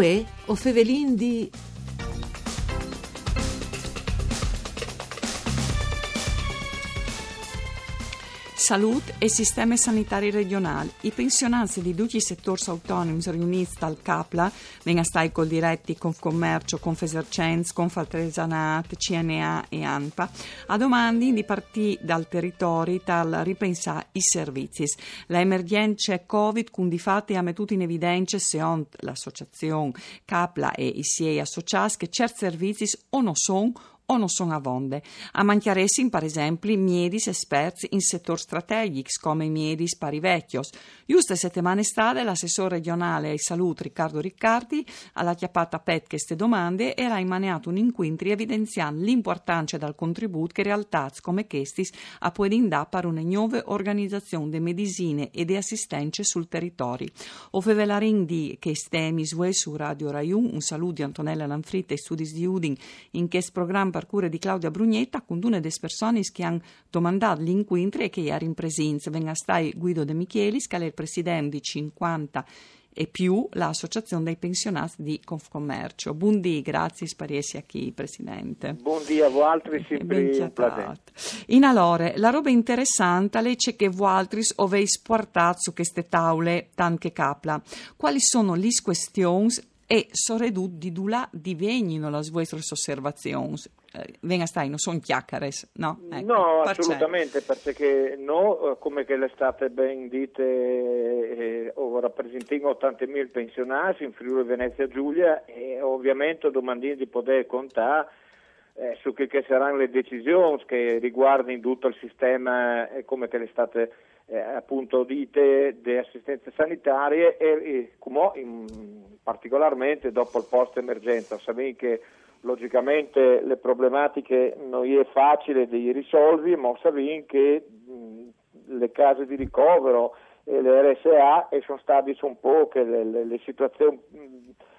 Uè, o fevelin di... Salute e sistemi sanitari regionali. I pensionanti di tutti i settori autonomi riuniti dal CAPLA, vengono stati col diretti Confcommercio, Confesercenz, Confaltresanat, CNA e ANPA, a domandi di partire dal territorio tal ripensare i servizi. L'emergenza Covid, con di fatti ha messo in evidenza, secondo l'associazione CAPLA e i SIE associati, che certi servizi o non sono o non sono a vonde. A manchiaressi, per esempio, miedis esperti in settori strategici come miedis parivecchios. Giuste settimane stade, l'assessore regionale ai salute Riccardo Riccardi ha chiappata pet queste domande e ha immaniato un incontro evidenziando l'importanza del contributo che realtà come questi a può dare per una nuova organizzazione di medicine e di assistenze sul territorio. Ofevelarin di che stemi su Radio Rai 1, un saluto di Antonella Lanfritta e studi di Udin in questo programma per cura di Claudia Brugnetta con una delle persone che hanno domandato l'incontro e che ieri in presenza venga stai Guido De Michelis che è il presidente di 50 e più l'associazione dei pensionati di Confcommercio. Buondì, grazie spariesi a chi, Presidente. Buondì a voi altri, sempre un. In allora, la roba interessante è che voi altri avete portato su queste tavole tanche capla. Quali sono le questioni e soredut di dula divegnino le vostre osservazioni. Eh, venga stai, non sono chiacchiere, no? Ecco, no, assolutamente, perché noi, eh, come che l'estate ben dite, eh, rappresentiamo 80.000 pensionati in Friuli Venezia Giulia e ovviamente domandino di poter contare eh, su che, che, saranno le decisioni che riguardano tutto il sistema, eh, come che l'estate eh, appunto dite, di assistenze sanitarie e, e come in, particolarmente dopo il post emergenza. Sapete che logicamente le problematiche non è facile di risolvere, ma sapete che mh, le case di ricovero e le RSA e sono state un po' che le, le, le situazioni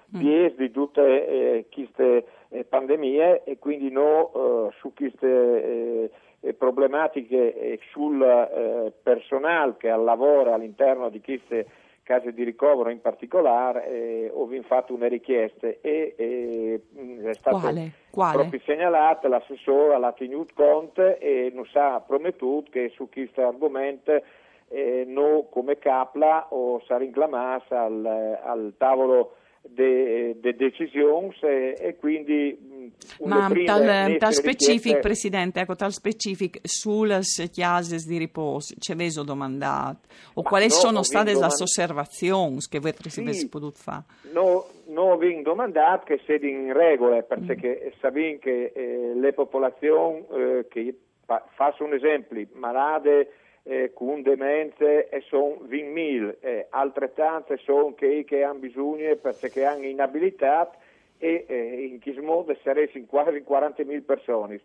bies di tutte eh, queste eh, pandemie e quindi no, eh, su queste eh, problematiche e sul eh, personale che lavora all'interno di queste case di ricovero in particolare eh, ho fatto una richiesta e eh, è stato Quale? Quale? proprio segnalato l'assessore alla tenuto conto e non sa promettuto che su questo argomento eh, noi come Capla o sarà inclamato al, al tavolo de, de decisioni e, e, quindi ma tal, tal specific Presidente ecco tal specific sulle chiases di riposo ci avete domandato o quali no, sono state le domand... osservazioni che voi sì, avete potuto fare no, non vi domandato che siete in regola perché mm. sapete che eh, le popolazioni eh, che faccio un esempio malade eh, con demenze e sono 20.000, eh, altrettante sono che, che hanno bisogno perché hanno inabilità e eh, in questo modo sarebbero quasi 40.000 persone.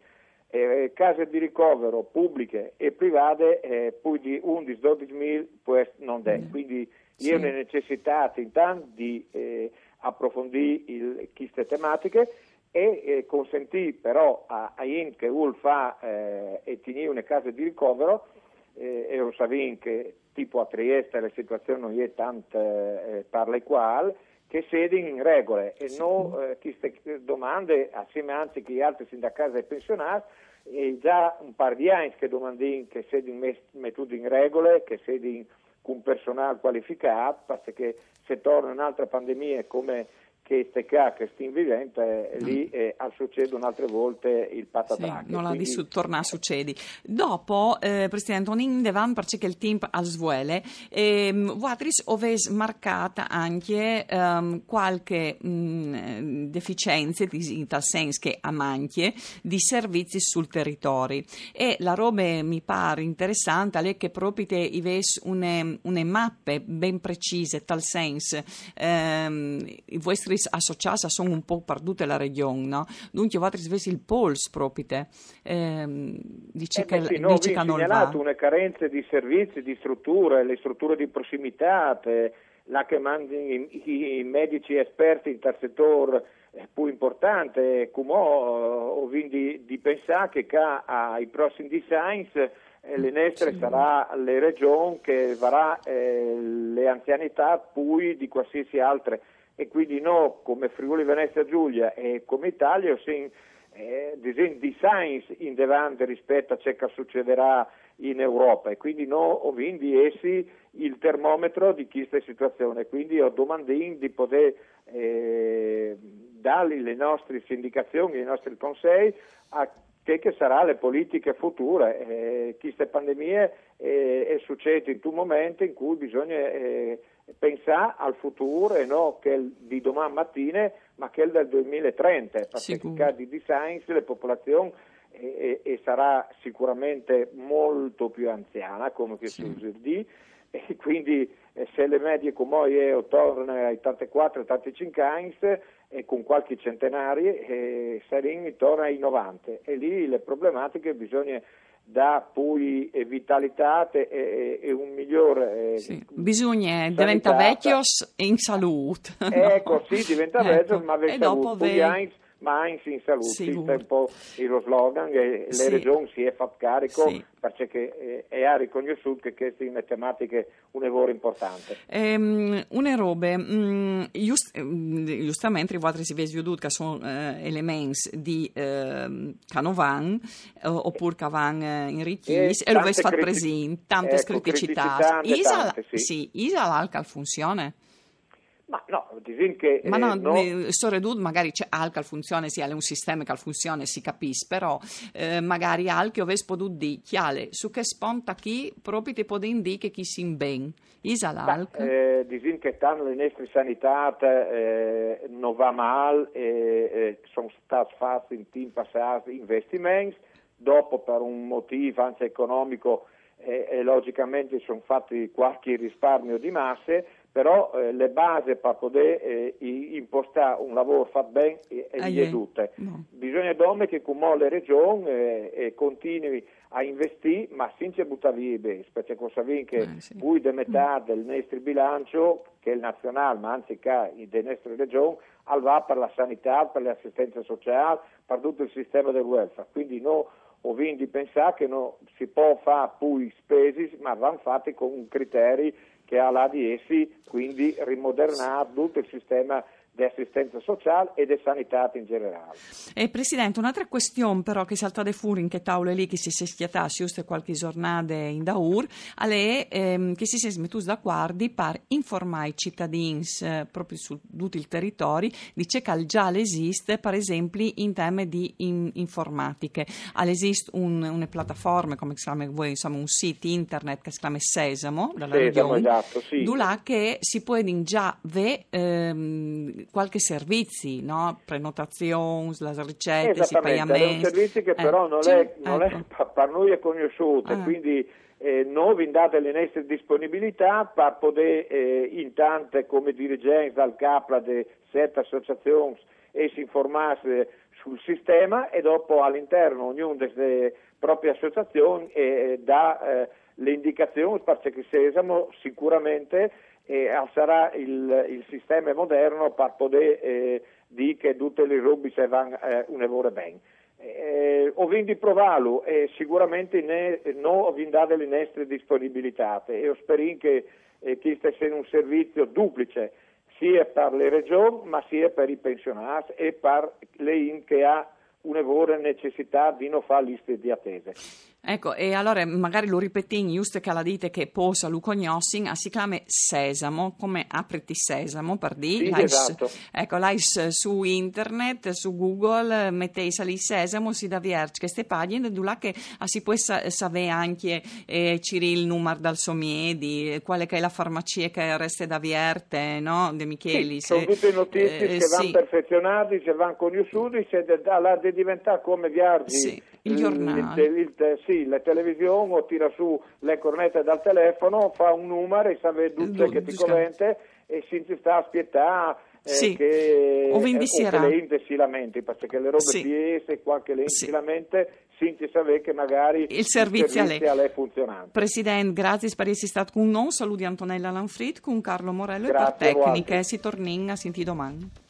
Eh, case di ricovero pubbliche e private eh, più di 11-12.000 non è. Quindi sì. io ne necessità intanto di eh, approfondire il, queste tematiche e eh, consentì però a, a IN che UL fa eh, e tenere una casa di ricovero eh, e lo sapete che tipo a Trieste la situazione non è tanto eh, parla qual che sedi in regole e sì. non eh, queste domande assieme anzi che gli altri sindacati e pensionati e già un par di anni che domandino che sedi mettuti in regole, che sedi con personale qualificato, perché se torna un'altra pandemia come che stecca che sti vivente eh, lì eh, succede altre volte il patatrac. Sì, non la quindi... di torna a succedi. Dopo, eh, Presidente, un devan perché il team al svuele, ehm, Watris oves marcata anche ehm, qualche mh, mm, deficienza, in tal senso che a manchie, di servizi sul territorio. E la roba mi pare interessante è che proprio i ves une, une mappe ben precise, tal senso, ehm, i vostri vis associata sono un po' perdute la regione, no? Dunque va svesi il pols proprio ehm, dice eh che, sì, no, dice che non va. una carenza di servizi, di strutture, le strutture di prossimità, là che mandano i, i, medici esperti in tal settore è più importante, come ho di, di pensare che ai prossimi designs eh, le nostre sì. sarà le regioni che varrà eh, le anzianità più di qualsiasi altra e quindi no come Friuli Venezia Giulia e come Italia sin, eh, di science in devante rispetto a ciò che succederà in Europa e quindi no ho quindi essi il termometro di questa situazione quindi ho domandin di poter eh, dargli le nostre indicazioni, i nostri consigli a che, che sarà le politiche future. Eh, queste pandemie eh, è successo in un momento in cui bisogna eh, pensare al futuro e non che di domani mattina, ma che del 2030, perché di design le popolazioni e, e, sarà sicuramente molto più anziana, come che sì. si usa di, e quindi eh, se le medie come noi tornano ai 84-85 anni e con qualche centenario eh, saremo intorno ai 90 e lì le problematiche bisogna dare poi vitalità e, e, un migliore eh, sì. bisogna diventare vecchios in salute ecco sì diventa ecco. vecchio ma in salute ve ma anche in salute. Sì, è un po' lo slogan e sì. le regioni si è fatto carico sì. perché è, è riconosciuto che queste tematiche un lavoro importante. Une robe, um, just, um, giustamente voi si vede che sono uh, elementi di uh, canovan uh, oppure che vanno uh, in richies e lo avete fatto presente, tante ecco, criticità. Isa, sì. sì, Isa l'alcal funziona? Ma no, che... Ma no, eh, no... Sore Dud magari c'è Alcal funzione, sì, è un sistema che funzione, si capisce, però eh, magari Alchi ovesse potuto dire, chiale, su che sponta chi proprio ti può dire che chi si ben. Isa l'Alc? Eh, disin che tanto le nostre sanità eh, non va male, eh, sono stati fatti in tempo passati investimenti, dopo per un motivo anche economico e logicamente sono fatti qualche risparmio di masse, però eh, le basi per poter eh, impostare un lavoro fatto bene e ah, gli tutte. No. Bisogna dome che come le regioni eh, continui a investire, ma senza buttare via i beni, perché sapete che eh, sì. poi di metà mm. del nostro bilancio, che è il nazionale, ma anzi che delle nostre regioni, va per la sanità, per l'assistenza sociale, per tutto il sistema del welfare. Quindi noi vinto di pensare che non si può fare poi spesi, ma vanno fatti con criteri che ha là di essi, quindi rimodernare tutto il sistema di assistenza sociale e di sanità in generale. Eh, Presidente, un'altra questione però che salta de fuori in che tavole lì che si è schiattata giusto qualche giornata in Daur, è ehm, che si è smettuto da guardi per informare i cittadini eh, proprio su tutto il territorio di che già esiste, per esempio in temi di in, informatiche. Esiste un, una piattaforma, come si chiama voi, insomma un sito internet che si chiama Sesamo, dalla Sesamo, esatto, sì. che si può già vedere ehm, qualche servizi, no? prenotazioni, le ricette, i pagamenti. Sono servizi che però eh, non, è, non ecco. è, per noi è conosciuto, ah. quindi eh, noi vi date le nostre disponibilità per poter eh, in tante come dirigenza al capo di sette associazioni e si informasse sul sistema e dopo all'interno ognuno delle proprie associazioni eh, dà eh, le indicazioni perché Sesamo sicuramente eh, sarà il, il, sistema moderno per poter eh, dire che tutte le robe se vanno eh, un lavoro bene. Eh, ho vinto provarlo e sicuramente ne, non ho vinto le nostre disponibilità e spero che eh, questo sia un servizio duplice sia per le regioni ma sia per i pensionati e per le IN che ha una vera necessità di non fare liste di attese. Ecco, e allora magari lo ripetiamo, giusto che la dite che posa lu cognossin, si chiama Sesamo, come apriti Sesamo, per dire. Sì, esatto. Ecco, lais su internet, su Google, mettei lì Sesamo, si da vierge queste pagine, da là che si può sapere anche eh, il numero dal somiedi, quale che è la farmacia che resta da vierte, no? De Micheli. Sì, sono tutte notizie eh, che vanno sì. perfezionate, se vanno conosciute, se da, di diventare come viaggi. Sì, il giornale. Il, il, il, sì, la televisione o tira su le cornette dal telefono, fa un numero e sa tutte che ti commenta e si sta a aspettare eh, sì. che, o, eh, che le inde si lamenti perché le robe sì. piese, qualche le sì. si lamenta Sinti sapere che magari il servizio, il servizio a lei funziona. Presidente, grazie per essere stato con noi. Saluti Antonella Lanfrit, con Carlo Morello grazie e per tecniche. Si torna a sentire domani.